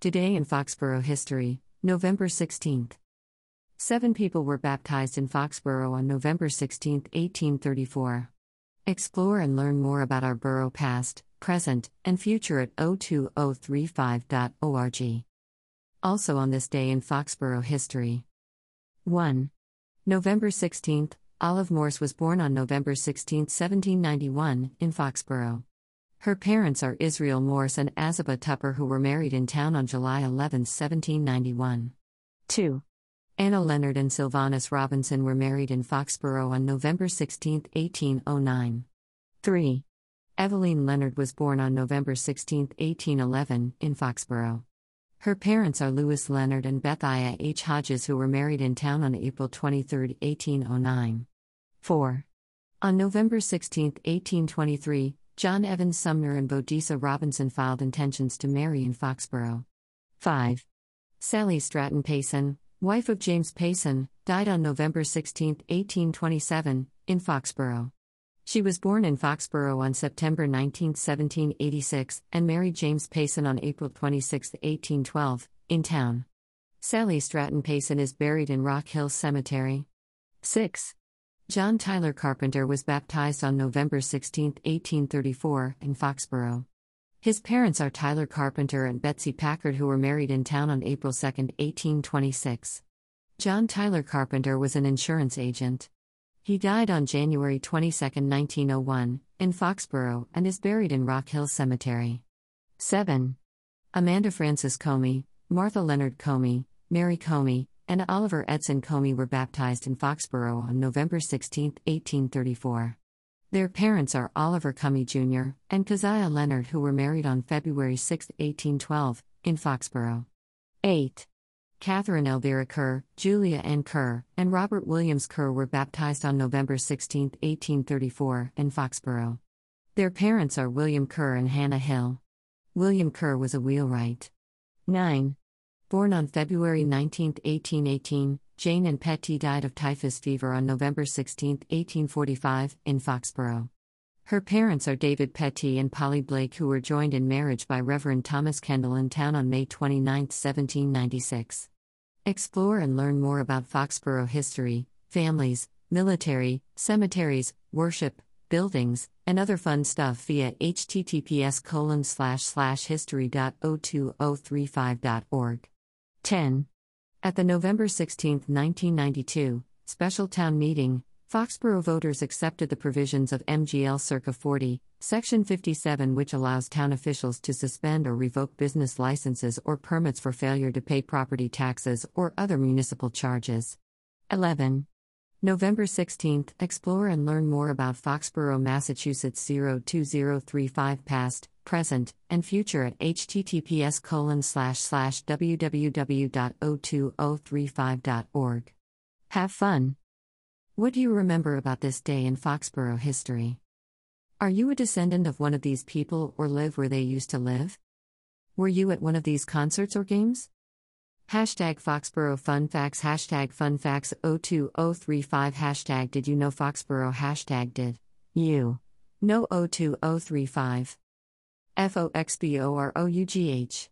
Today in Foxborough history, November 16th. Seven people were baptized in Foxborough on November 16, 1834. Explore and learn more about our borough past, present, and future at 02035.org. Also on this day in Foxborough history. 1. November 16th, Olive Morse was born on November 16, 1791, in Foxborough. Her parents are Israel Morse and Azubah Tupper, who were married in town on July 11, 1791. 2. Anna Leonard and Sylvanus Robinson were married in Foxborough on November 16, 1809. 3. Eveline Leonard was born on November 16, 1811, in Foxborough. Her parents are Louis Leonard and Bethia H. Hodges, who were married in town on April 23, 1809. 4. On November 16, 1823, John Evans Sumner and Bodisa Robinson filed intentions to marry in Foxborough. 5. Sally Stratton Payson, wife of James Payson, died on November 16, 1827, in Foxborough. She was born in Foxborough on September 19, 1786, and married James Payson on April 26, 1812, in town. Sally Stratton Payson is buried in Rock Hill Cemetery. 6. John Tyler Carpenter was baptized on November 16, 1834, in Foxborough. His parents are Tyler Carpenter and Betsy Packard, who were married in town on April 2, 1826. John Tyler Carpenter was an insurance agent. He died on January 22, 1901, in Foxborough, and is buried in Rock Hill Cemetery. 7. Amanda Frances Comey, Martha Leonard Comey, Mary Comey, and Oliver Edson Comey were baptized in Foxborough on November 16, 1834. Their parents are Oliver Comey Jr. and Keziah Leonard, who were married on February 6, 1812, in Foxborough. 8. Catherine Elvira Kerr, Julia Ann Kerr, and Robert Williams Kerr were baptized on November 16, 1834, in Foxborough. Their parents are William Kerr and Hannah Hill. William Kerr was a wheelwright. 9. Born on February 19, 1818, Jane and Petty died of typhus fever on November 16, 1845, in Foxborough. Her parents are David Petty and Polly Blake, who were joined in marriage by Reverend Thomas Kendall in town on May 29, 1796. Explore and learn more about Foxborough history, families, military, cemeteries, worship, buildings, and other fun stuff via https colon slash slash history.02035.org. 10. At the November 16, 1992, special town meeting, Foxborough voters accepted the provisions of MGL Circa 40, Section 57, which allows town officials to suspend or revoke business licenses or permits for failure to pay property taxes or other municipal charges. 11. November 16, explore and learn more about Foxborough, Massachusetts 02035 past, present, and future at https colon slash slash www.02035.org. Have fun! What do you remember about this day in Foxborough history? Are you a descendant of one of these people or live where they used to live? Were you at one of these concerts or games? Hashtag Foxborough Fun Facts Hashtag Fun Facts 02035 Hashtag Did you know Foxborough Hashtag Did you know 02035 F O X B O R O U G H